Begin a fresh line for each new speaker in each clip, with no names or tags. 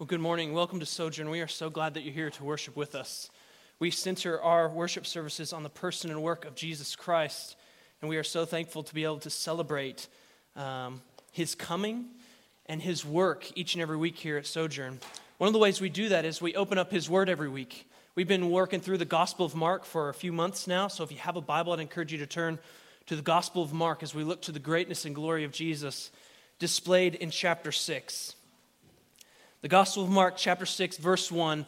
Well, good morning. Welcome to Sojourn. We are so glad that you're here to worship with us. We center our worship services on the person and work of Jesus Christ, and we are so thankful to be able to celebrate um, his coming and his work each and every week here at Sojourn. One of the ways we do that is we open up his word every week. We've been working through the Gospel of Mark for a few months now, so if you have a Bible, I'd encourage you to turn to the Gospel of Mark as we look to the greatness and glory of Jesus displayed in chapter 6. The Gospel of Mark, chapter 6, verse 1.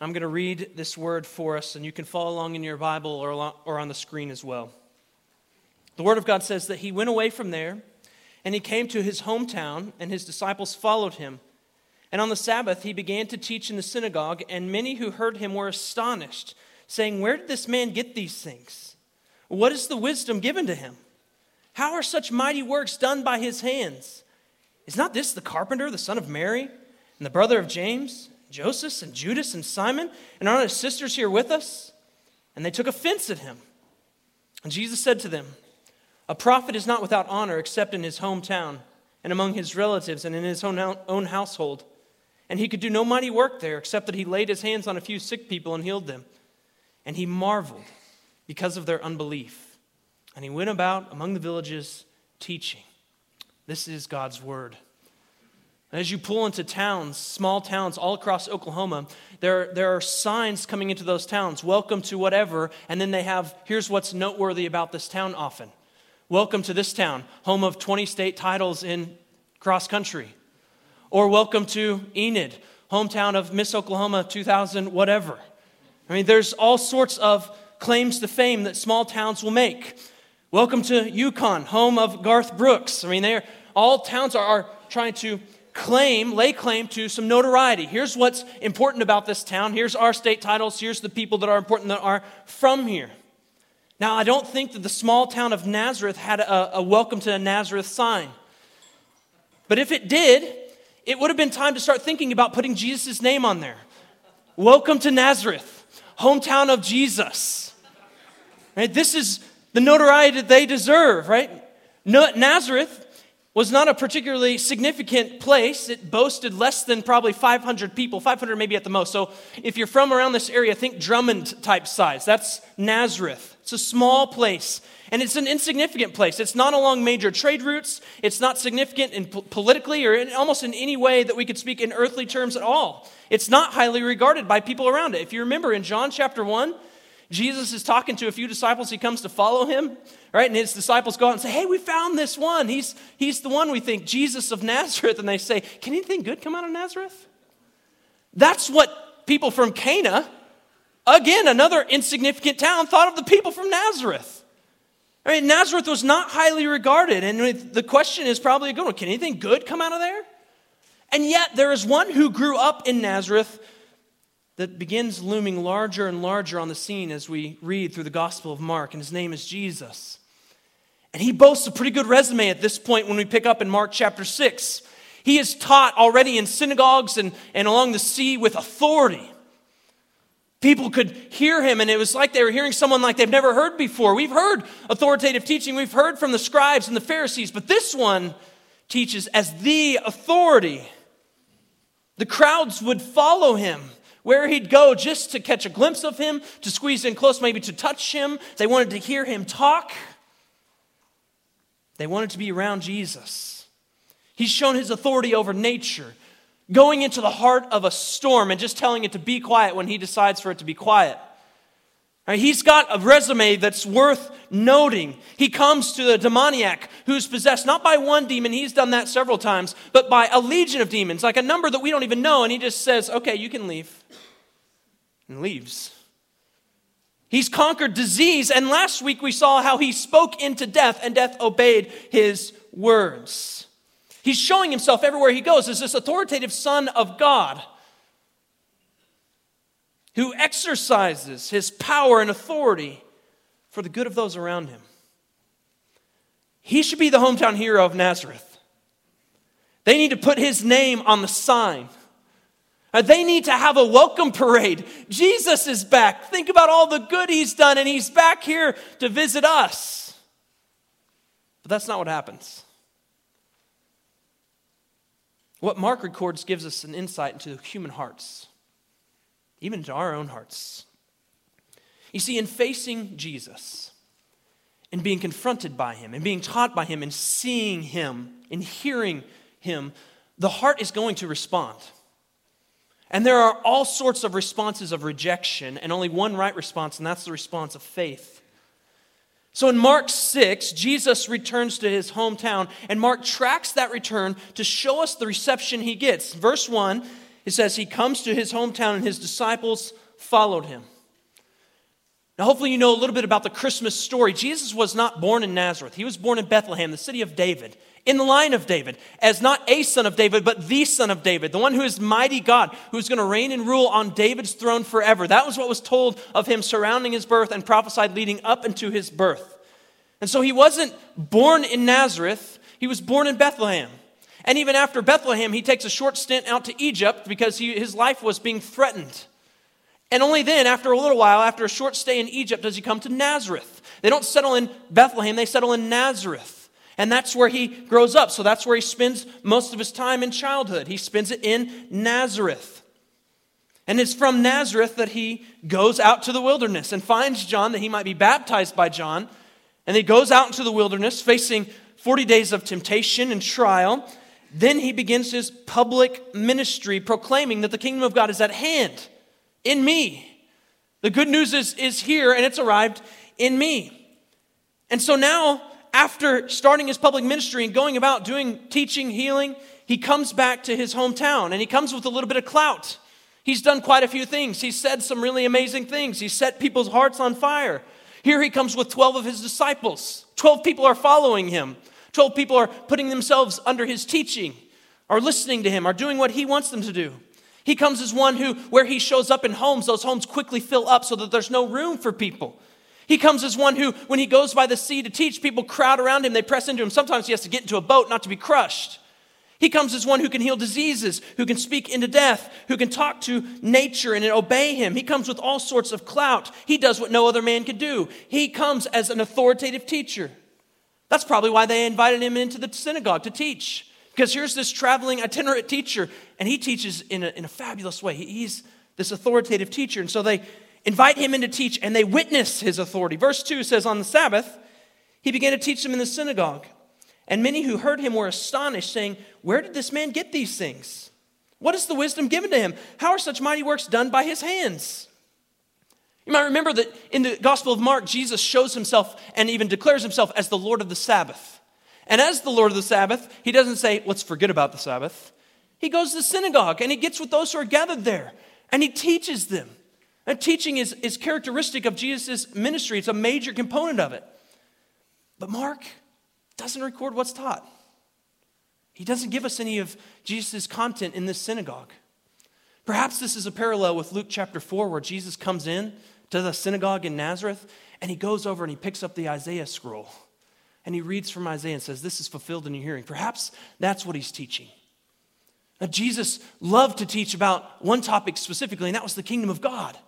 I'm going to read this word for us, and you can follow along in your Bible or, or on the screen as well. The Word of God says that he went away from there, and he came to his hometown, and his disciples followed him. And on the Sabbath, he began to teach in the synagogue, and many who heard him were astonished, saying, Where did this man get these things? What is the wisdom given to him? How are such mighty works done by his hands? Is not this the carpenter, the son of Mary? And the brother of James, Joseph, and Judas, and Simon? And aren't his sisters here with us? And they took offense at him. And Jesus said to them, A prophet is not without honor except in his hometown, and among his relatives, and in his own, own household. And he could do no mighty work there, except that he laid his hands on a few sick people and healed them. And he marveled because of their unbelief. And he went about among the villages teaching. This is God's word. As you pull into towns, small towns all across Oklahoma, there, there are signs coming into those towns, welcome to whatever, and then they have, here's what's noteworthy about this town often. Welcome to this town, home of 20 state titles in cross country. Or welcome to Enid, hometown of Miss Oklahoma 2000, whatever. I mean, there's all sorts of claims to fame that small towns will make. Welcome to Yukon, home of Garth Brooks. I mean, they're, all towns are, are trying to claim, lay claim to some notoriety. Here's what's important about this town. Here's our state titles. Here's the people that are important that are from here. Now, I don't think that the small town of Nazareth had a, a welcome to Nazareth sign. But if it did, it would have been time to start thinking about putting Jesus' name on there. Welcome to Nazareth, hometown of Jesus. Right? This is the notoriety that they deserve, right? Nazareth was not a particularly significant place. It boasted less than probably 500 people, 500 maybe at the most. So if you're from around this area, think Drummond type size. That's Nazareth. It's a small place. And it's an insignificant place. It's not along major trade routes. It's not significant in politically or in almost in any way that we could speak in earthly terms at all. It's not highly regarded by people around it. If you remember in John chapter 1, Jesus is talking to a few disciples. He comes to follow him, right? And his disciples go out and say, Hey, we found this one. He's, he's the one we think, Jesus of Nazareth. And they say, Can anything good come out of Nazareth? That's what people from Cana, again, another insignificant town, thought of the people from Nazareth. I mean, Nazareth was not highly regarded. And the question is probably a good one Can anything good come out of there? And yet, there is one who grew up in Nazareth that begins looming larger and larger on the scene as we read through the Gospel of Mark, and his name is Jesus. And he boasts a pretty good resume at this point when we pick up in Mark chapter 6. He is taught already in synagogues and, and along the sea with authority. People could hear him, and it was like they were hearing someone like they've never heard before. We've heard authoritative teaching, we've heard from the scribes and the Pharisees, but this one teaches as the authority. The crowds would follow him where he'd go just to catch a glimpse of him, to squeeze in close, maybe to touch him. They wanted to hear him talk. They wanted to be around Jesus. He's shown his authority over nature, going into the heart of a storm and just telling it to be quiet when he decides for it to be quiet. He's got a resume that's worth noting. He comes to the demoniac who's possessed not by one demon, he's done that several times, but by a legion of demons, like a number that we don't even know, and he just says, Okay, you can leave and leaves. He's conquered disease, and last week we saw how he spoke into death, and death obeyed his words. He's showing himself everywhere he goes as this authoritative Son of God who exercises his power and authority for the good of those around him. He should be the hometown hero of Nazareth. They need to put his name on the sign. Uh, they need to have a welcome parade. Jesus is back. Think about all the good he's done, and he's back here to visit us. But that's not what happens. what Mark records gives us an insight into human hearts, even into our own hearts. You see, in facing Jesus, and being confronted by him, and being taught by him, and seeing him, and hearing him, the heart is going to respond. And there are all sorts of responses of rejection, and only one right response, and that's the response of faith. So in Mark 6, Jesus returns to his hometown, and Mark tracks that return to show us the reception he gets. Verse 1, it says, He comes to his hometown, and his disciples followed him. Now, hopefully, you know a little bit about the Christmas story. Jesus was not born in Nazareth, he was born in Bethlehem, the city of David in the line of David, as not a son of David, but the son of David, the one who is mighty God, who's going to reign and rule on David's throne forever. That was what was told of him surrounding his birth and prophesied leading up into his birth. And so he wasn't born in Nazareth, he was born in Bethlehem. And even after Bethlehem, he takes a short stint out to Egypt because he, his life was being threatened. And only then, after a little while, after a short stay in Egypt, does he come to Nazareth. They don't settle in Bethlehem, they settle in Nazareth. And that's where he grows up. So that's where he spends most of his time in childhood. He spends it in Nazareth. And it's from Nazareth that he goes out to the wilderness and finds John that he might be baptized by John. And he goes out into the wilderness facing 40 days of temptation and trial. Then he begins his public ministry proclaiming that the kingdom of God is at hand in me. The good news is, is here and it's arrived in me. And so now after starting his public ministry and going about doing teaching, healing, he comes back to his hometown and he comes with a little bit of clout. He's done quite a few things. He's said some really amazing things. He's set people's hearts on fire. Here he comes with 12 of his disciples. 12 people are following him. 12 people are putting themselves under his teaching, are listening to him, are doing what he wants them to do. He comes as one who, where he shows up in homes, those homes quickly fill up so that there's no room for people. He comes as one who, when he goes by the sea to teach, people crowd around him, they press into him. Sometimes he has to get into a boat not to be crushed. He comes as one who can heal diseases, who can speak into death, who can talk to nature and obey him. He comes with all sorts of clout. He does what no other man could do. He comes as an authoritative teacher. That's probably why they invited him into the synagogue to teach. Because here's this traveling itinerant teacher, and he teaches in a, in a fabulous way. He's this authoritative teacher. And so they, invite him in to teach, and they witness his authority. Verse 2 says, On the Sabbath, he began to teach them in the synagogue. And many who heard him were astonished, saying, Where did this man get these things? What is the wisdom given to him? How are such mighty works done by his hands? You might remember that in the Gospel of Mark, Jesus shows himself and even declares himself as the Lord of the Sabbath. And as the Lord of the Sabbath, he doesn't say, Let's forget about the Sabbath. He goes to the synagogue and he gets with those who are gathered there and he teaches them. And teaching is, is characteristic of Jesus' ministry, it's a major component of it. But Mark doesn't record what's taught. He doesn't give us any of Jesus' content in this synagogue. Perhaps this is a parallel with Luke chapter 4, where Jesus comes in to the synagogue in Nazareth and he goes over and he picks up the Isaiah scroll and he reads from Isaiah and says, This is fulfilled in your hearing. Perhaps that's what he's teaching. Now, Jesus loved to teach about one topic specifically, and that was the kingdom of God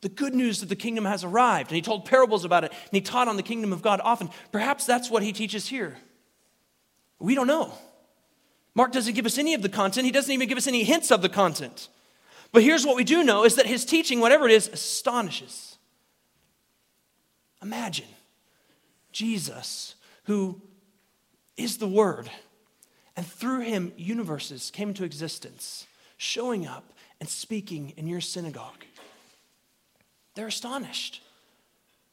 the good news that the kingdom has arrived. And he told parables about it, and he taught on the kingdom of God often. Perhaps that's what he teaches here. We don't know. Mark doesn't give us any of the content, he doesn't even give us any hints of the content. But here's what we do know is that his teaching, whatever it is, astonishes. Imagine Jesus, who is the Word, and through him, universes came into existence, showing up and speaking in your synagogue. They're astonished.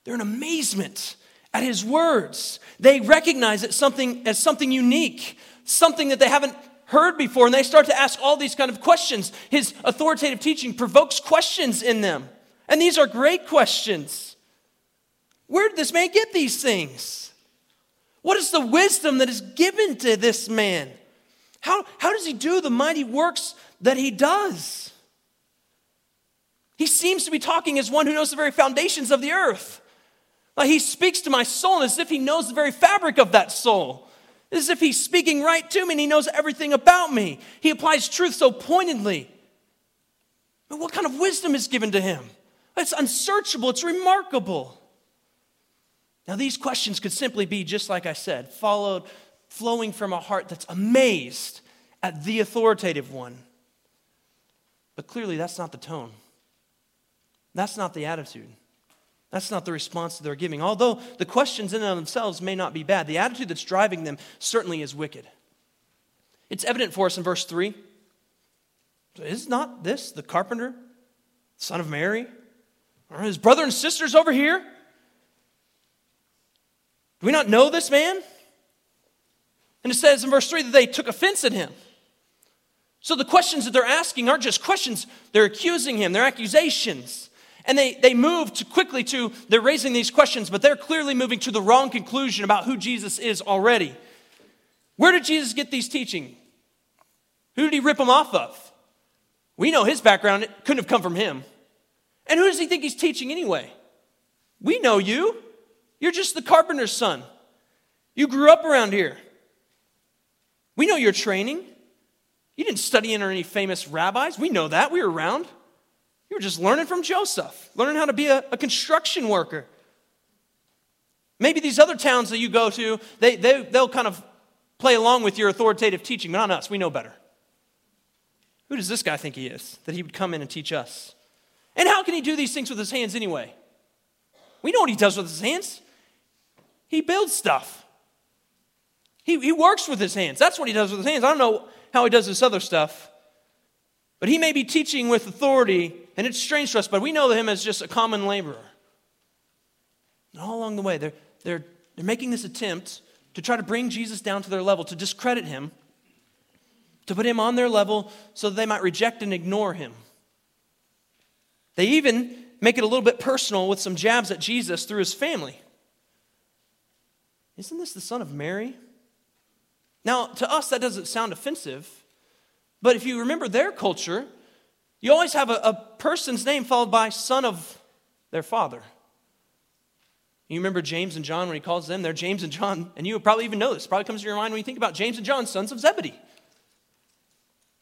They're in amazement at his words. They recognize it something as something unique, something that they haven't heard before, and they start to ask all these kind of questions. His authoritative teaching provokes questions in them. And these are great questions. Where did this man get these things? What is the wisdom that is given to this man? How, how does he do the mighty works that he does? He seems to be talking as one who knows the very foundations of the earth. Like he speaks to my soul as if he knows the very fabric of that soul. As if he's speaking right to me and he knows everything about me. He applies truth so pointedly. But what kind of wisdom is given to him? It's unsearchable, it's remarkable. Now, these questions could simply be, just like I said, followed, flowing from a heart that's amazed at the authoritative one. But clearly, that's not the tone. That's not the attitude. That's not the response that they're giving. Although the questions in and of themselves may not be bad, the attitude that's driving them certainly is wicked. It's evident for us in verse 3. Is not this the carpenter, son of Mary? Are his brother and sisters over here? Do we not know this man? And it says in verse 3 that they took offense at him. So the questions that they're asking aren't just questions, they're accusing him, they're accusations. And they, they move to quickly to, they're raising these questions, but they're clearly moving to the wrong conclusion about who Jesus is already. Where did Jesus get these teaching? Who did he rip them off of? We know his background, it couldn't have come from him. And who does he think he's teaching anyway? We know you. You're just the carpenter's son. You grew up around here. We know your training. You didn't study under any famous rabbis. We know that. We were around. You were just learning from Joseph, learning how to be a, a construction worker. Maybe these other towns that you go to, they, they, they'll kind of play along with your authoritative teaching, but not us. We know better. Who does this guy think he is that he would come in and teach us? And how can he do these things with his hands anyway? We know what he does with his hands. He builds stuff. He, he works with his hands. That's what he does with his hands. I don't know how he does this other stuff. But he may be teaching with authority and it's strange to us, but we know him as just a common laborer. And all along the way, they're, they're, they're making this attempt to try to bring Jesus down to their level, to discredit him, to put him on their level so that they might reject and ignore him. They even make it a little bit personal with some jabs at Jesus through his family. Isn't this the son of Mary? Now, to us, that doesn't sound offensive, but if you remember their culture, you always have a, a person's name followed by son of their father. You remember James and John when he calls them? They're James and John, and you probably even know this. Probably comes to your mind when you think about James and John, sons of Zebedee.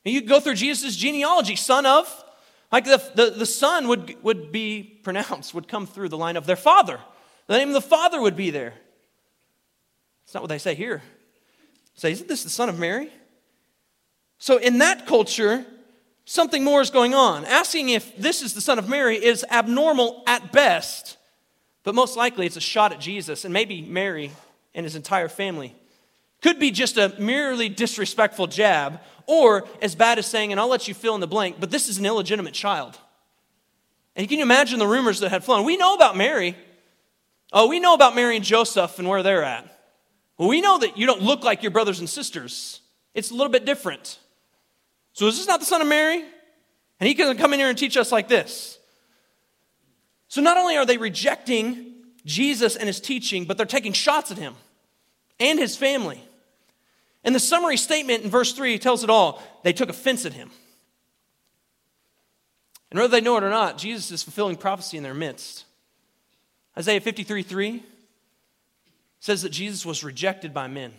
And you go through Jesus' genealogy, son of, like the, the, the son would, would be pronounced, would come through the line of their father. The name of the father would be there. It's not what they say here. Say, isn't this the son of Mary? So in that culture, something more is going on. Asking if this is the Son of Mary is abnormal at best, but most likely it's a shot at Jesus and maybe Mary and his entire family. Could be just a merely disrespectful jab, or as bad as saying, and I'll let you fill in the blank, but this is an illegitimate child. And can you imagine the rumors that had flown? We know about Mary. Oh, we know about Mary and Joseph and where they're at. Well, we know that you don't look like your brothers and sisters. It's a little bit different. So is this not the son of Mary? And he can come in here and teach us like this. So not only are they rejecting Jesus and his teaching, but they're taking shots at him and his family. And the summary statement in verse 3 tells it all. They took offense at him. And whether they know it or not, Jesus is fulfilling prophecy in their midst. Isaiah 53 3 says that Jesus was rejected by men.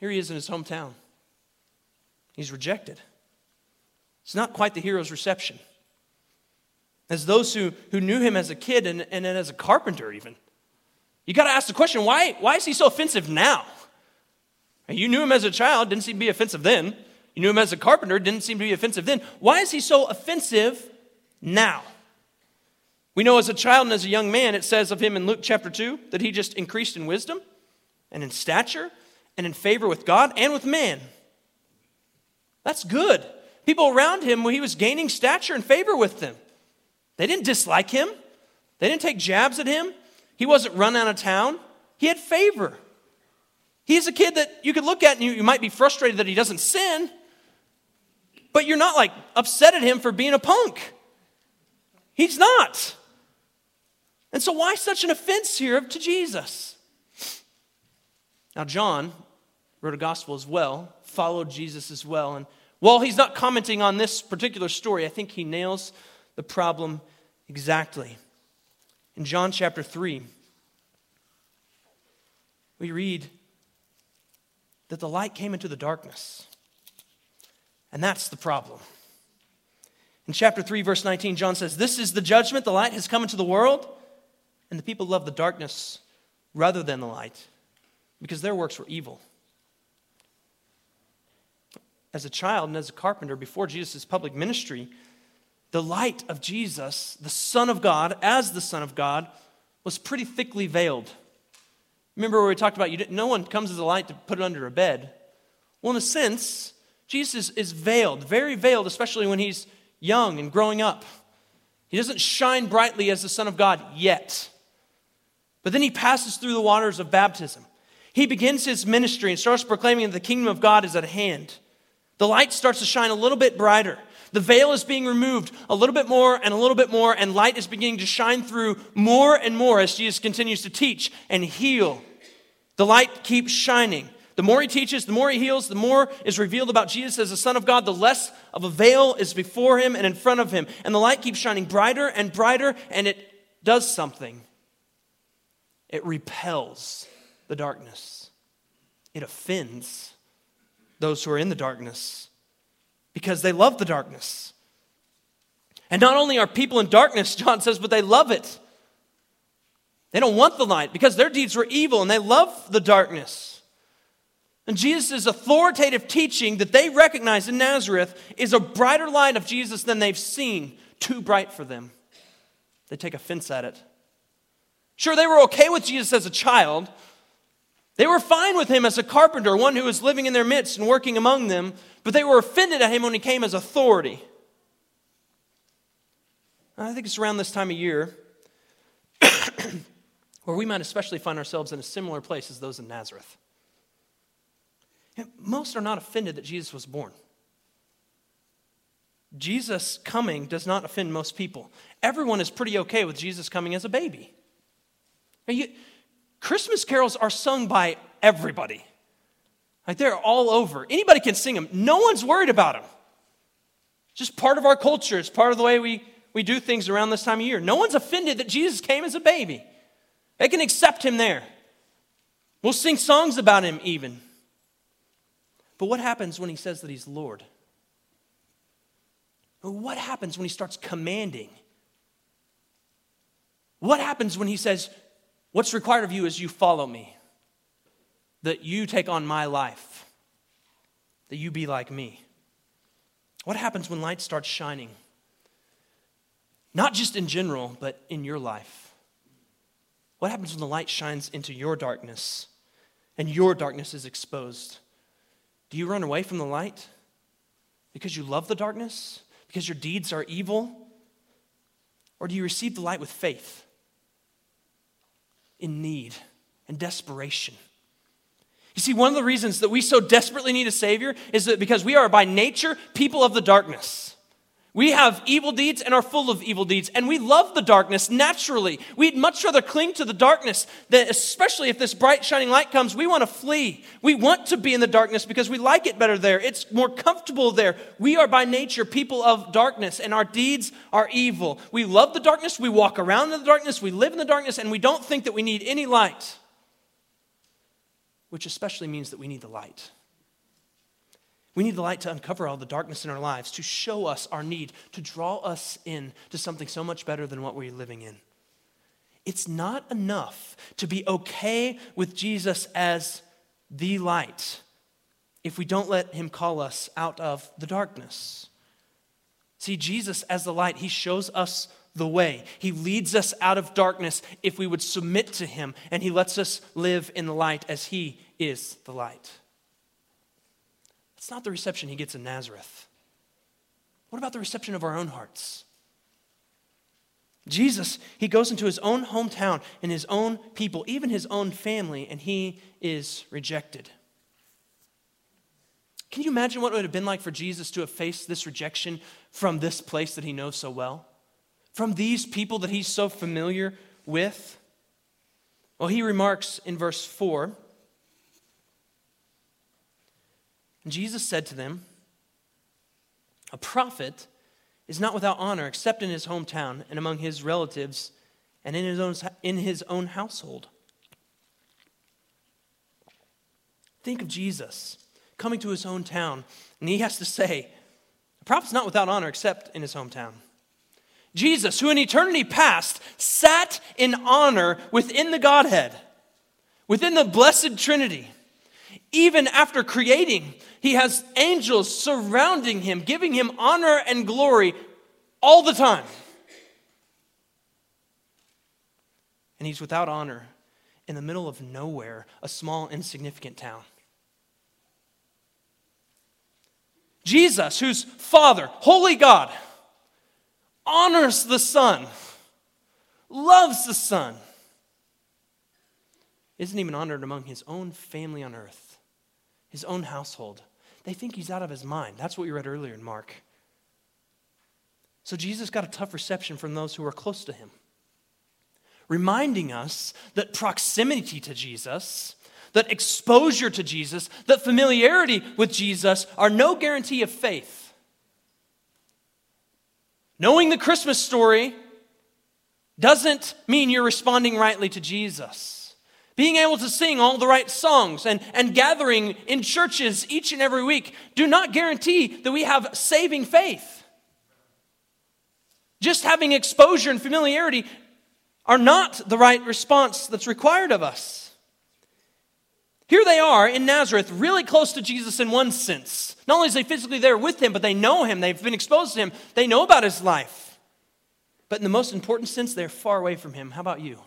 Here he is in his hometown. He's rejected. It's not quite the hero's reception. As those who, who knew him as a kid and, and as a carpenter, even. You got to ask the question why, why is he so offensive now? You knew him as a child, didn't seem to be offensive then. You knew him as a carpenter, didn't seem to be offensive then. Why is he so offensive now? We know as a child and as a young man, it says of him in Luke chapter 2 that he just increased in wisdom and in stature and in favor with God and with man. That's good. People around him, when he was gaining stature and favor with them, they didn't dislike him. They didn't take jabs at him. He wasn't run out of town. He had favor. He's a kid that you could look at and you, you might be frustrated that he doesn't sin, but you're not like upset at him for being a punk. He's not. And so, why such an offense here to Jesus? Now, John wrote a gospel as well, followed Jesus as well. And while he's not commenting on this particular story, I think he nails the problem exactly. In John chapter 3, we read that the light came into the darkness. And that's the problem. In chapter 3, verse 19, John says, This is the judgment. The light has come into the world, and the people love the darkness rather than the light because their works were evil. As a child and as a carpenter before Jesus' public ministry, the light of Jesus, the Son of God, as the Son of God, was pretty thickly veiled. Remember where we talked about you no one comes as a light to put it under a bed. Well, in a sense, Jesus is veiled, very veiled, especially when he's young and growing up. He doesn't shine brightly as the Son of God yet. But then he passes through the waters of baptism. He begins his ministry and starts proclaiming that the kingdom of God is at hand. The light starts to shine a little bit brighter. The veil is being removed a little bit more and a little bit more, and light is beginning to shine through more and more as Jesus continues to teach and heal. The light keeps shining. The more he teaches, the more he heals, the more is revealed about Jesus as the Son of God, the less of a veil is before him and in front of him. And the light keeps shining brighter and brighter, and it does something. It repels the darkness, it offends those who are in the darkness because they love the darkness. And not only are people in darkness, John says, but they love it. They don't want the light because their deeds were evil and they love the darkness. And Jesus' authoritative teaching that they recognize in Nazareth is a brighter light of Jesus than they've seen, too bright for them. They take offense at it. Sure, they were okay with Jesus as a child. They were fine with him as a carpenter, one who was living in their midst and working among them, but they were offended at him when he came as authority. I think it's around this time of year where we might especially find ourselves in a similar place as those in Nazareth. Most are not offended that Jesus was born. Jesus coming does not offend most people. Everyone is pretty okay with Jesus coming as a baby. You, Christmas carols are sung by everybody. Like they're all over. Anybody can sing them. No one's worried about them. Just part of our culture. It's part of the way we, we do things around this time of year. No one's offended that Jesus came as a baby. They can accept him there. We'll sing songs about him even. But what happens when he says that he's Lord? What happens when he starts commanding? What happens when he says, What's required of you is you follow me, that you take on my life, that you be like me? What happens when light starts shining? Not just in general, but in your life. What happens when the light shines into your darkness and your darkness is exposed? Do you run away from the light because you love the darkness? Because your deeds are evil? Or do you receive the light with faith, in need, and desperation? You see, one of the reasons that we so desperately need a Savior is that because we are by nature people of the darkness. We have evil deeds and are full of evil deeds, and we love the darkness naturally. We'd much rather cling to the darkness, that especially if this bright, shining light comes, we want to flee. We want to be in the darkness because we like it better there. It's more comfortable there. We are by nature people of darkness, and our deeds are evil. We love the darkness, we walk around in the darkness, we live in the darkness, and we don't think that we need any light, which especially means that we need the light. We need the light to uncover all the darkness in our lives, to show us our need, to draw us in to something so much better than what we're living in. It's not enough to be okay with Jesus as the light if we don't let him call us out of the darkness. See, Jesus as the light, he shows us the way. He leads us out of darkness if we would submit to him, and he lets us live in the light as he is the light. It's not the reception he gets in Nazareth. What about the reception of our own hearts? Jesus, he goes into his own hometown and his own people, even his own family, and he is rejected. Can you imagine what it would have been like for Jesus to have faced this rejection from this place that he knows so well? From these people that he's so familiar with? Well, he remarks in verse 4 And Jesus said to them, A prophet is not without honor except in his hometown and among his relatives and in his own, in his own household. Think of Jesus coming to his own town, and he has to say, A prophet's not without honor except in his hometown. Jesus, who in eternity past sat in honor within the Godhead, within the blessed Trinity, Even after creating, he has angels surrounding him, giving him honor and glory all the time. And he's without honor in the middle of nowhere, a small, insignificant town. Jesus, whose Father, holy God, honors the Son, loves the Son, isn't even honored among his own family on earth, his own household. They think he's out of his mind. That's what we read earlier in Mark. So Jesus got a tough reception from those who were close to him, reminding us that proximity to Jesus, that exposure to Jesus, that familiarity with Jesus are no guarantee of faith. Knowing the Christmas story doesn't mean you're responding rightly to Jesus. Being able to sing all the right songs and, and gathering in churches each and every week do not guarantee that we have saving faith. Just having exposure and familiarity are not the right response that's required of us. Here they are in Nazareth, really close to Jesus in one sense. Not only is they physically there with him, but they know him, they've been exposed to him, they know about his life. But in the most important sense, they're far away from him. How about you?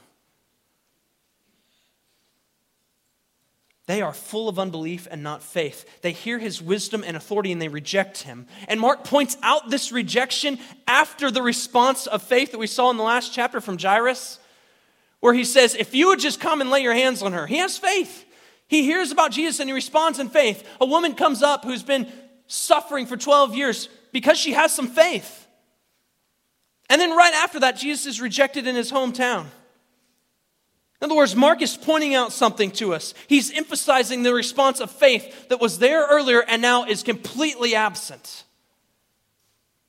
They are full of unbelief and not faith. They hear his wisdom and authority and they reject him. And Mark points out this rejection after the response of faith that we saw in the last chapter from Jairus, where he says, If you would just come and lay your hands on her, he has faith. He hears about Jesus and he responds in faith. A woman comes up who's been suffering for 12 years because she has some faith. And then right after that, Jesus is rejected in his hometown. In other words, Mark is pointing out something to us. He's emphasizing the response of faith that was there earlier and now is completely absent.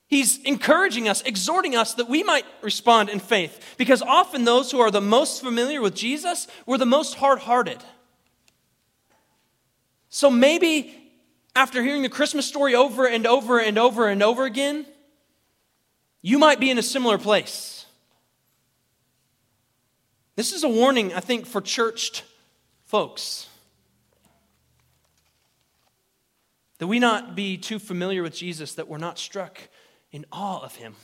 He's encouraging us, exhorting us that we might respond in faith because often those who are the most familiar with Jesus were the most hard hearted. So maybe after hearing the Christmas story over and over and over and over again, you might be in a similar place. This is a warning, I think, for churched folks. That we not be too familiar with Jesus, that we're not struck in awe of him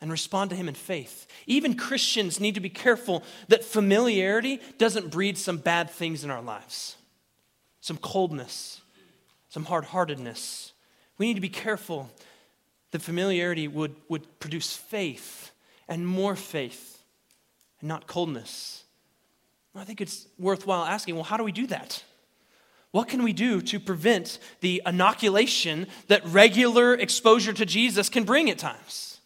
and respond to him in faith. Even Christians need to be careful that familiarity doesn't breed some bad things in our lives, some coldness, some hard heartedness. We need to be careful that familiarity would, would produce faith and more faith and not coldness. I think it's worthwhile asking well, how do we do that? What can we do to prevent the inoculation that regular exposure to Jesus can bring at times?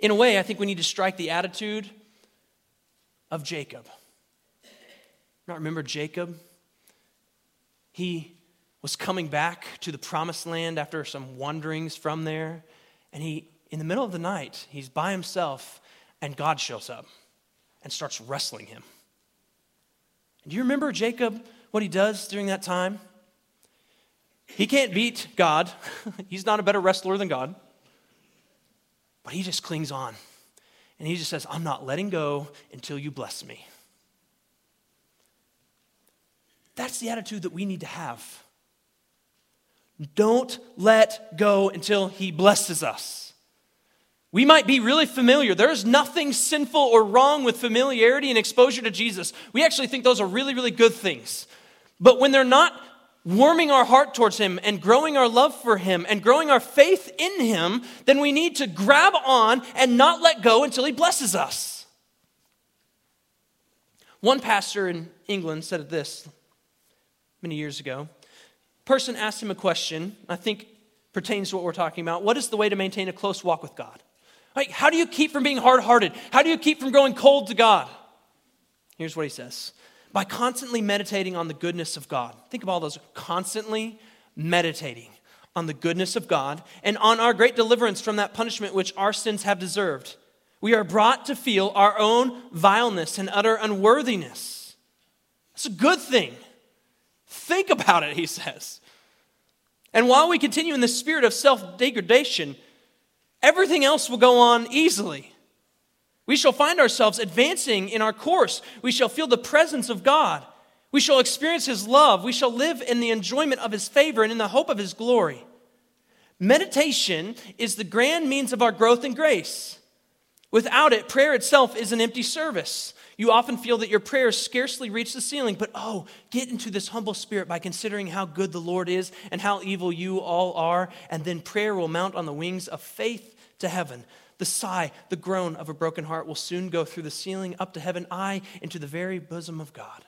In a way, I think we need to strike the attitude of Jacob. Not remember Jacob? He was coming back to the promised land after some wanderings from there, and he, in the middle of the night, he's by himself and God shows up and starts wrestling him. And do you remember Jacob, what he does during that time? He can't beat God, he's not a better wrestler than God, but he just clings on. And he just says, I'm not letting go until you bless me. That's the attitude that we need to have. Don't let go until he blesses us. We might be really familiar. There's nothing sinful or wrong with familiarity and exposure to Jesus. We actually think those are really, really good things. But when they're not warming our heart towards Him and growing our love for Him and growing our faith in Him, then we need to grab on and not let go until He blesses us. One pastor in England said this many years ago. Person asked him a question, I think pertains to what we're talking about. What is the way to maintain a close walk with God? Like, how do you keep from being hard hearted? How do you keep from growing cold to God? Here's what he says by constantly meditating on the goodness of God. Think of all those constantly meditating on the goodness of God and on our great deliverance from that punishment which our sins have deserved. We are brought to feel our own vileness and utter unworthiness. It's a good thing. Think about it, he says. And while we continue in the spirit of self degradation, everything else will go on easily. We shall find ourselves advancing in our course. We shall feel the presence of God. We shall experience his love. We shall live in the enjoyment of his favor and in the hope of his glory. Meditation is the grand means of our growth in grace. Without it, prayer itself is an empty service. You often feel that your prayers scarcely reach the ceiling, but oh, get into this humble spirit by considering how good the Lord is and how evil you all are, and then prayer will mount on the wings of faith to heaven. The sigh, the groan of a broken heart will soon go through the ceiling up to heaven, I into the very bosom of God.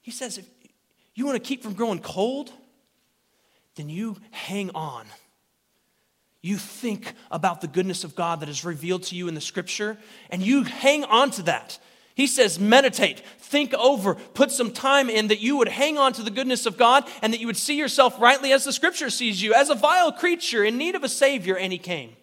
He says, if you want to keep from growing cold, then you hang on you think about the goodness of God that is revealed to you in the scripture, and you hang on to that. He says, meditate, think over, put some time in that you would hang on to the goodness of God and that you would see yourself rightly as the scripture sees you, as a vile creature in need of a Savior, and He came.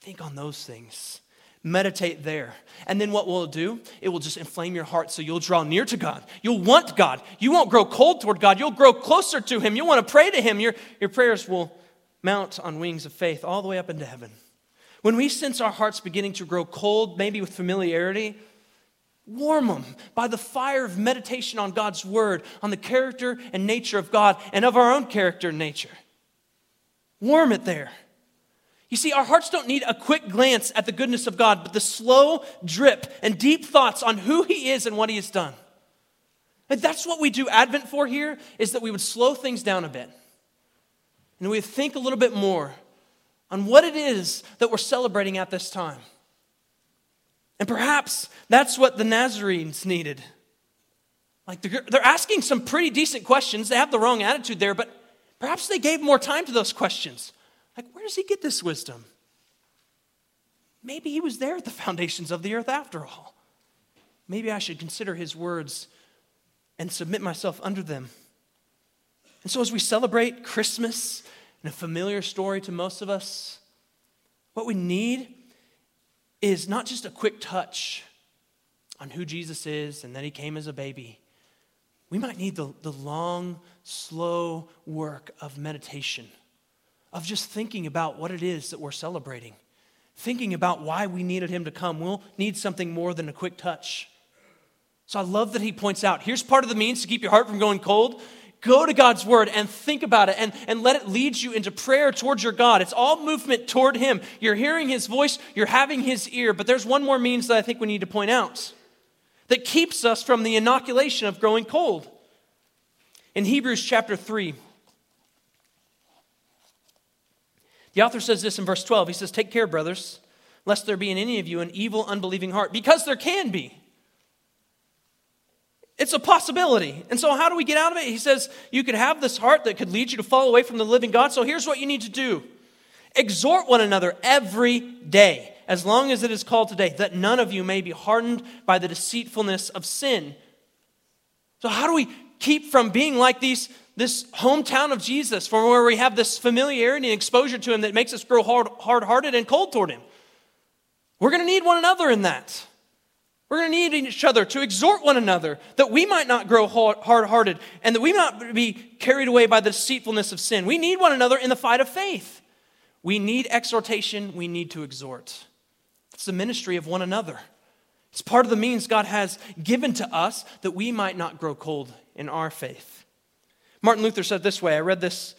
Think on those things. Meditate there. And then what will it do? It will just inflame your heart so you'll draw near to God. You'll want God. You won't grow cold toward God. You'll grow closer to Him. You'll want to pray to Him. Your, your prayers will mount on wings of faith all the way up into heaven. When we sense our hearts beginning to grow cold, maybe with familiarity, warm them by the fire of meditation on God's word, on the character and nature of God, and of our own character and nature. Warm it there. You see, our hearts don't need a quick glance at the goodness of God, but the slow drip and deep thoughts on who He is and what He has done. And that's what we do Advent for here, is that we would slow things down a bit and we think a little bit more on what it is that we're celebrating at this time. And perhaps that's what the Nazarenes needed. Like they're asking some pretty decent questions. They have the wrong attitude there, but perhaps they gave more time to those questions. Like, where does he get this wisdom? Maybe he was there at the foundations of the earth after all. Maybe I should consider his words and submit myself under them. And so, as we celebrate Christmas and a familiar story to most of us, what we need is not just a quick touch on who Jesus is and that he came as a baby. We might need the, the long, slow work of meditation, of just thinking about what it is that we're celebrating, thinking about why we needed him to come. We'll need something more than a quick touch. So I love that he points out here's part of the means to keep your heart from going cold Go to God's word and think about it and, and let it lead you into prayer towards your God. It's all movement toward Him. You're hearing His voice, you're having His ear, but there's one more means that I think we need to point out that keeps us from the inoculation of growing cold. In Hebrews chapter 3, the author says this in verse 12. He says, Take care, brothers, lest there be in any of you an evil, unbelieving heart, because there can be. It's a possibility. And so, how do we get out of it? He says, You could have this heart that could lead you to fall away from the living God. So, here's what you need to do exhort one another every day, as long as it is called today, that none of you may be hardened by the deceitfulness of sin. So, how do we keep from being like these, this hometown of Jesus, from where we have this familiarity and exposure to Him that makes us grow hard hearted and cold toward Him? We're going to need one another in that. We're going to need each other to exhort one another that we might not grow hard hearted and that we might not be carried away by the deceitfulness of sin. We need one another in the fight of faith. We need exhortation, we need to exhort. It's the ministry of one another. It's part of the means God has given to us that we might not grow cold in our faith. Martin Luther said this way I read this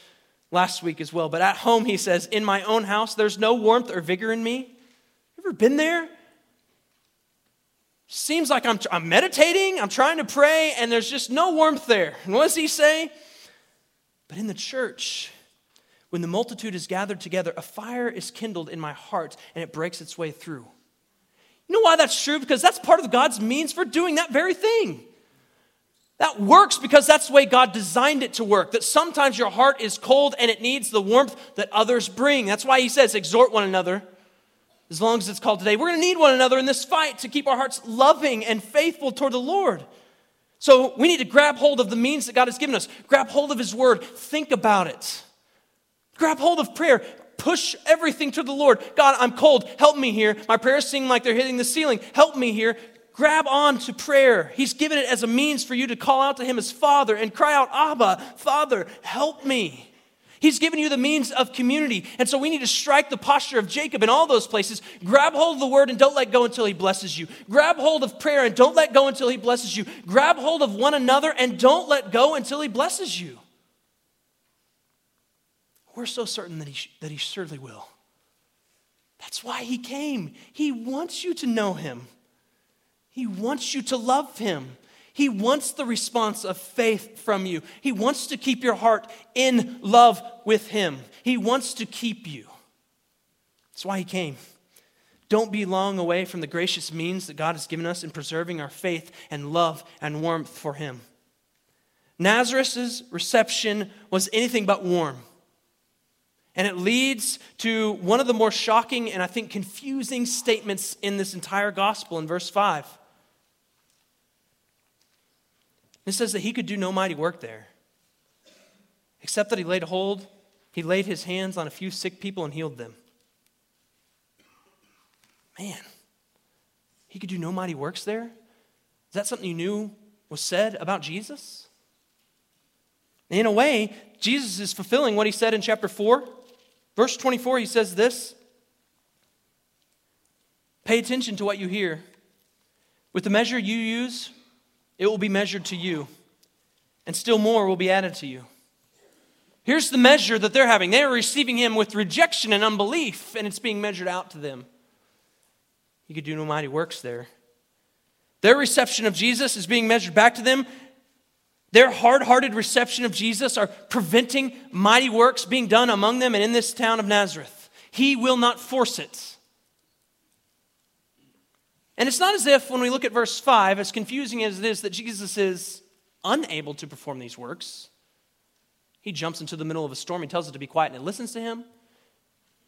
last week as well, but at home he says, In my own house, there's no warmth or vigor in me. You ever been there? Seems like I'm, I'm meditating, I'm trying to pray, and there's just no warmth there. And what does he say? But in the church, when the multitude is gathered together, a fire is kindled in my heart and it breaks its way through. You know why that's true? Because that's part of God's means for doing that very thing. That works because that's the way God designed it to work. That sometimes your heart is cold and it needs the warmth that others bring. That's why he says, exhort one another as long as it's called today. We're going to need one another in this fight to keep our hearts loving and faithful toward the Lord. So we need to grab hold of the means that God has given us, grab hold of His Word, think about it. Grab hold of prayer. Push everything to the Lord. God, I'm cold. Help me here. My prayers seem like they're hitting the ceiling. Help me here. Grab on to prayer. He's given it as a means for you to call out to Him as Father and cry out, Abba, Father, help me. He's given you the means of community. And so we need to strike the posture of Jacob in all those places. Grab hold of the word and don't let go until he blesses you. Grab hold of prayer and don't let go until he blesses you. Grab hold of one another and don't let go until he blesses you. We're so certain that he, that he surely will. That's why he came. He wants you to know him, he wants you to love him. He wants the response of faith from you. He wants to keep your heart in love with Him. He wants to keep you. That's why He came. Don't be long away from the gracious means that God has given us in preserving our faith and love and warmth for Him. Nazareth's reception was anything but warm. And it leads to one of the more shocking and I think confusing statements in this entire gospel in verse 5. It says that he could do no mighty work there, except that he laid hold, he laid his hands on a few sick people and healed them. Man, he could do no mighty works there? Is that something you knew was said about Jesus? In a way, Jesus is fulfilling what he said in chapter 4. Verse 24, he says this Pay attention to what you hear. With the measure you use, it will be measured to you, and still more will be added to you. Here's the measure that they're having. They're receiving him with rejection and unbelief, and it's being measured out to them. He could do no mighty works there. Their reception of Jesus is being measured back to them. Their hard hearted reception of Jesus are preventing mighty works being done among them and in this town of Nazareth. He will not force it. And it's not as if, when we look at verse 5, as confusing as it is that Jesus is unable to perform these works, he jumps into the middle of a storm. He tells it to be quiet and it listens to him.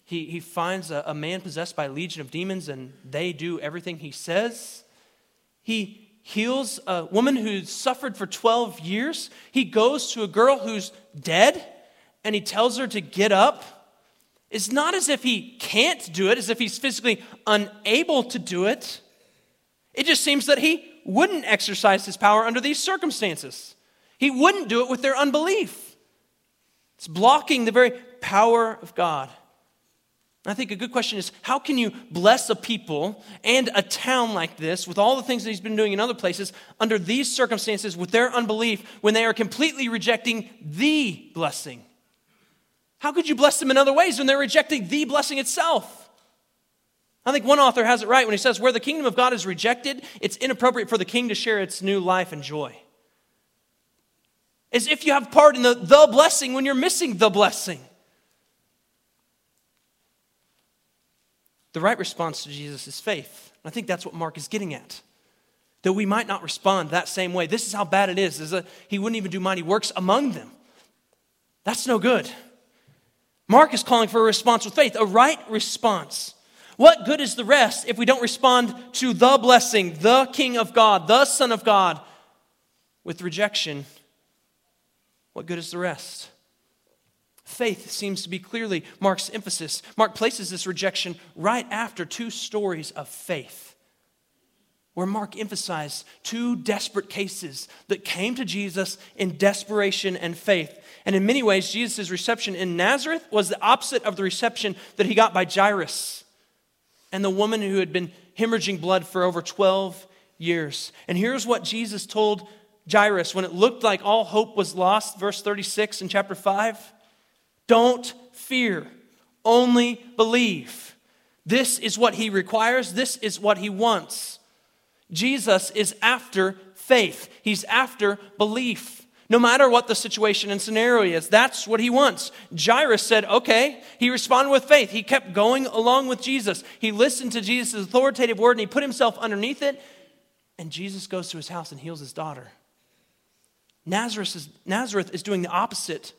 He, he finds a, a man possessed by a legion of demons and they do everything he says. He heals a woman who's suffered for 12 years. He goes to a girl who's dead and he tells her to get up. It's not as if he can't do it, as if he's physically unable to do it. It just seems that he wouldn't exercise his power under these circumstances. He wouldn't do it with their unbelief. It's blocking the very power of God. I think a good question is how can you bless a people and a town like this with all the things that he's been doing in other places under these circumstances with their unbelief when they are completely rejecting the blessing? How could you bless them in other ways when they're rejecting the blessing itself? I think one author has it right when he says, Where the kingdom of God is rejected, it's inappropriate for the king to share its new life and joy. As if you have part in the, the blessing when you're missing the blessing. The right response to Jesus is faith. I think that's what Mark is getting at. That we might not respond that same way. This is how bad it is, is that he wouldn't even do mighty works among them. That's no good. Mark is calling for a response with faith, a right response. What good is the rest if we don't respond to the blessing, the King of God, the Son of God, with rejection? What good is the rest? Faith seems to be clearly Mark's emphasis. Mark places this rejection right after two stories of faith, where Mark emphasized two desperate cases that came to Jesus in desperation and faith. And in many ways, Jesus' reception in Nazareth was the opposite of the reception that he got by Jairus and the woman who had been hemorrhaging blood for over 12 years. And here's what Jesus told Jairus when it looked like all hope was lost, verse 36 in chapter 5. Don't fear, only believe. This is what he requires, this is what he wants. Jesus is after faith, he's after belief no matter what the situation and scenario is. That's what he wants. Jairus said, okay. He responded with faith. He kept going along with Jesus. He listened to Jesus' authoritative word and he put himself underneath it. And Jesus goes to his house and heals his daughter. Nazareth is, Nazareth is doing the opposite.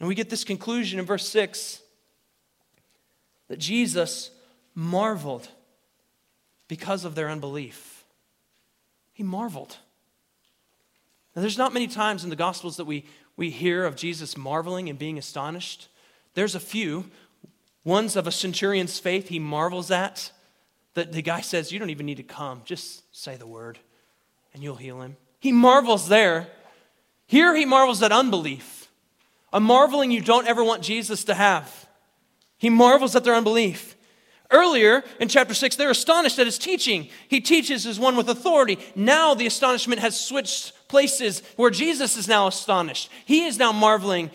And we get this conclusion in verse 6 that Jesus marveled because of their unbelief. He marveled. Now, there's not many times in the Gospels that we, we hear of Jesus marveling and being astonished. There's a few. One's of a centurion's faith he marvels at. That the guy says, You don't even need to come, just say the word and you'll heal him. He marvels there. Here he marvels at unbelief. a marveling you don't ever want Jesus to have. He marvels at their unbelief. Earlier in chapter 6, they're astonished at his teaching. He teaches as one with authority. Now the astonishment has switched places where Jesus is now astonished. He is now marveling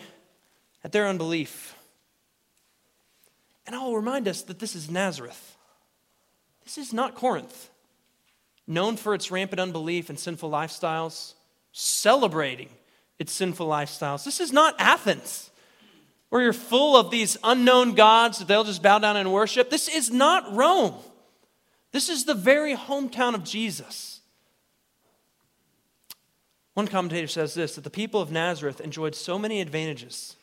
at their unbelief. And I will remind us that this is Nazareth. This is not Corinth, known for its rampant unbelief and sinful lifestyles, celebrating its sinful lifestyles. This is not Athens, where you're full of these unknown gods that they'll just bow down and worship. This is not Rome. This is the very hometown of Jesus. One commentator says this that the people of Nazareth enjoyed so many advantages.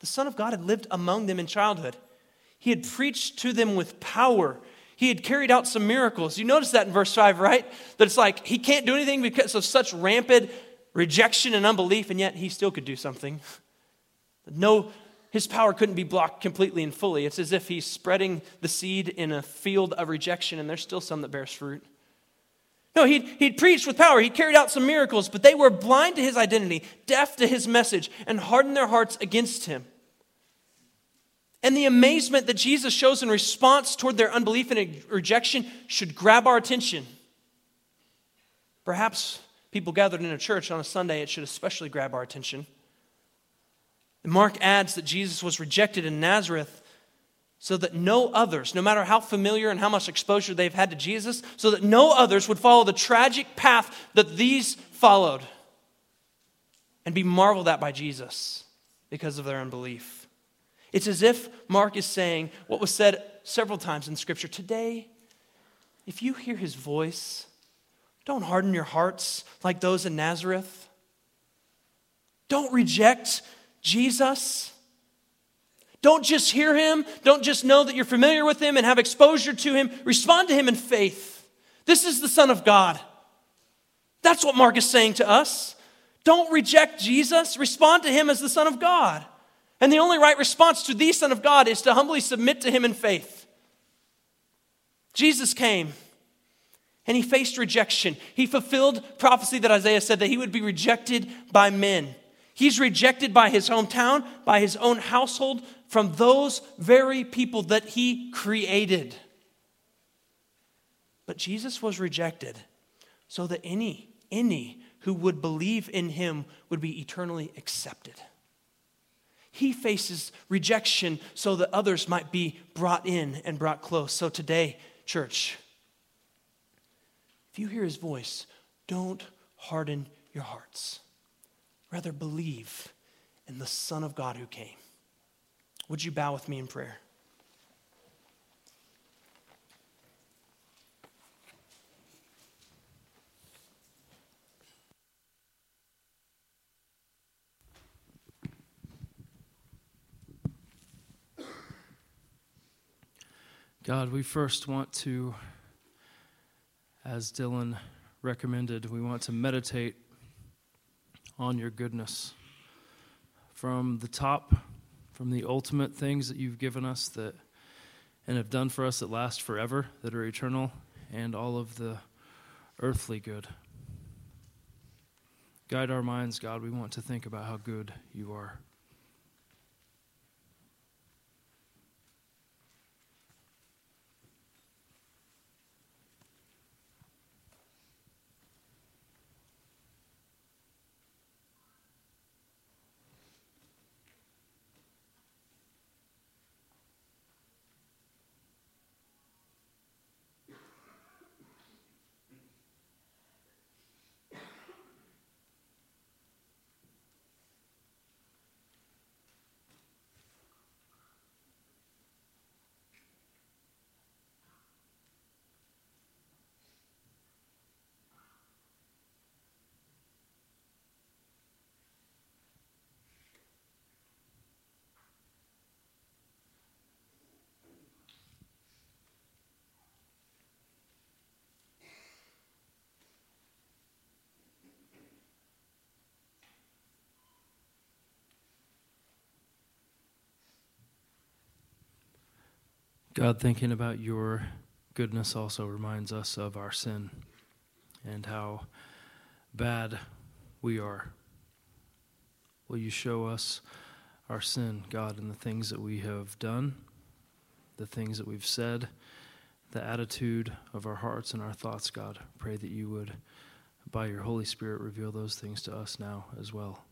The Son of God had lived among them in childhood. He had preached to them with power. He had carried out some miracles. You notice that in verse 5, right? That it's like he can't do anything because of such rampant rejection and unbelief, and yet he still could do something. No, his power couldn't be blocked completely and fully. It's as if he's spreading the seed in a field of rejection, and there's still some that bears fruit. No, he'd, he'd preached with power. He carried out some miracles, but they were blind to his identity, deaf to his message, and hardened their hearts against him. And the amazement that Jesus shows in response toward their unbelief and rejection should grab our attention. Perhaps people gathered in a church on a Sunday, it should especially grab our attention. Mark adds that Jesus was rejected in Nazareth so that no others, no matter how familiar and how much exposure they've had to Jesus, so that no others would follow the tragic path that these followed and be marveled at by Jesus because of their unbelief. It's as if Mark is saying what was said several times in Scripture today, if you hear his voice, don't harden your hearts like those in Nazareth. Don't reject Jesus. Don't just hear him. Don't just know that you're familiar with him and have exposure to him. Respond to him in faith. This is the Son of God. That's what Mark is saying to us. Don't reject Jesus. Respond to him as the Son of God. And the only right response to the Son of God is to humbly submit to him in faith. Jesus came and he faced rejection. He fulfilled prophecy that Isaiah said that he would be rejected by men. He's rejected by his hometown, by his own household, from those very people that he created. But Jesus was rejected so that any, any who would believe in him would be eternally accepted. He faces rejection so that others might be brought in and brought close. So today, church, if you hear his voice, don't harden your hearts. Rather, believe in the Son of God who came. Would you bow with me in prayer?
God, we first want to, as Dylan recommended, we want to meditate on your goodness. From the top, from the ultimate things that you've given us that and have done for us that last forever, that are eternal, and all of the earthly good. Guide our minds, God. We want to think about how good you are. God, thinking about your goodness also reminds us of our sin and how bad we are. Will you show us our sin, God, and the things that we have done, the things that we've said, the attitude of our hearts and our thoughts, God. Pray that you would, by your Holy Spirit, reveal those things to us now as well.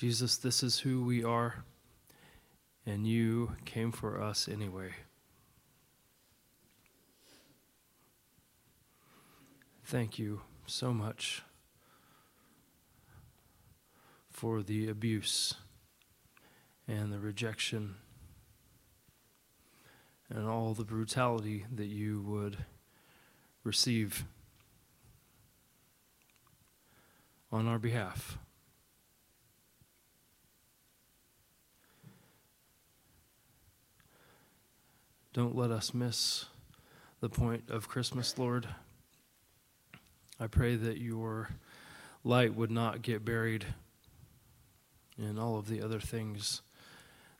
Jesus, this is who we are, and you came for us anyway. Thank you so much for the abuse and the rejection and all the brutality that you would receive on our behalf. Don't let us miss the point of Christmas, Lord. I pray that your light would not get buried in all of the other things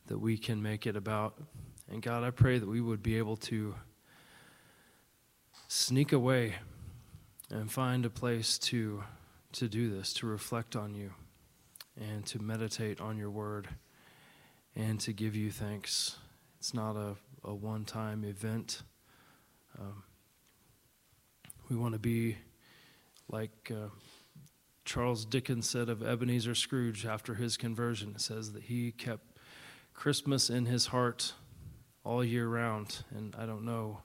that we can make it about. And God, I pray that we would be able to sneak away and find a place to to do this, to reflect on you and to meditate on your word and to give you thanks. It's not a a one time event. Um, we want to be like uh, Charles Dickens said of Ebenezer Scrooge after his conversion. It says that he kept Christmas in his heart all year round. And I don't know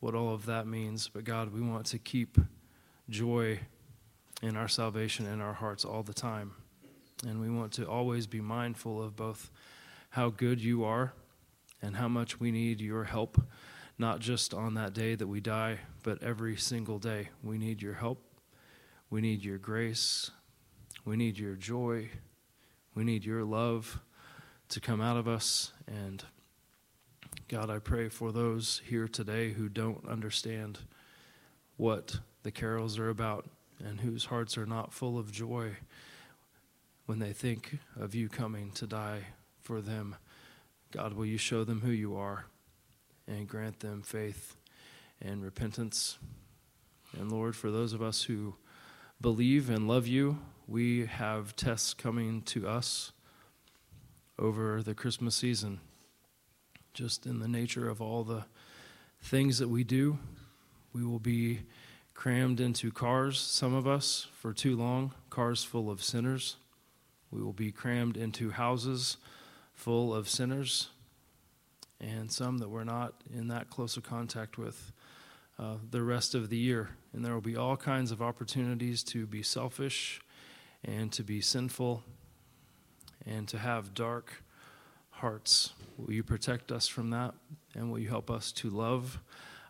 what all of that means, but God, we want to keep joy in our salvation in our hearts all the time. And we want to always be mindful of both how good you are and how much we need your help, not just on that day that we die, but every single day. We need your help. We need your grace. We need your joy. We need your love to come out of us. And God, I pray for those here today who don't understand what the carols are about and whose hearts are not full of joy when they think of you coming to die for them. God, will you show them who you are and grant them faith and repentance? And Lord, for those of us who believe and love you, we have tests coming to us over the Christmas season. Just in the nature of all the things that we do, we will be crammed into cars, some of us, for too long, cars full of sinners. We will be crammed into houses full of sinners and some that we're not in that close of contact with uh, the rest of the year. And there will be all kinds of opportunities to be selfish and to be sinful and to have dark hearts. Will you protect us from that? And will you help us to love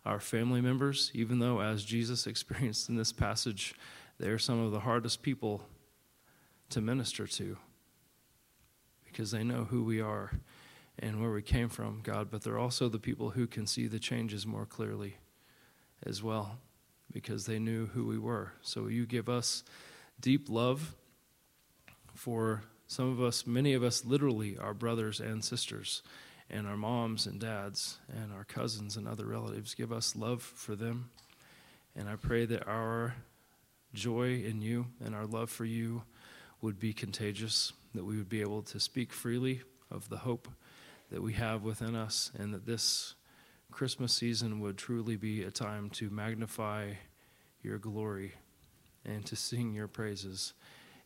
our family members, even though, as Jesus experienced in this passage, they are some of the hardest people to minister to? Because they know who we are and where we came from, God, but they're also the people who can see the changes more clearly as well because they knew who we were. So you give us deep love for some of us, many of us literally our brothers and sisters and our moms and dads and our cousins and other relatives. Give us love for them. And I pray that our joy in you and our love for you would be contagious that we would be able to speak freely of the hope that we have within us, and that this Christmas season would truly be a time to magnify your glory and to sing your praises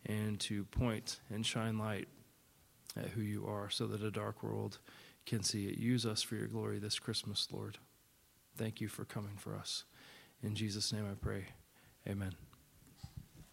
and to point and shine light at who you are so that a dark world can see it. Use us for your glory this Christmas, Lord. Thank you for coming for us. In Jesus' name I pray. Amen.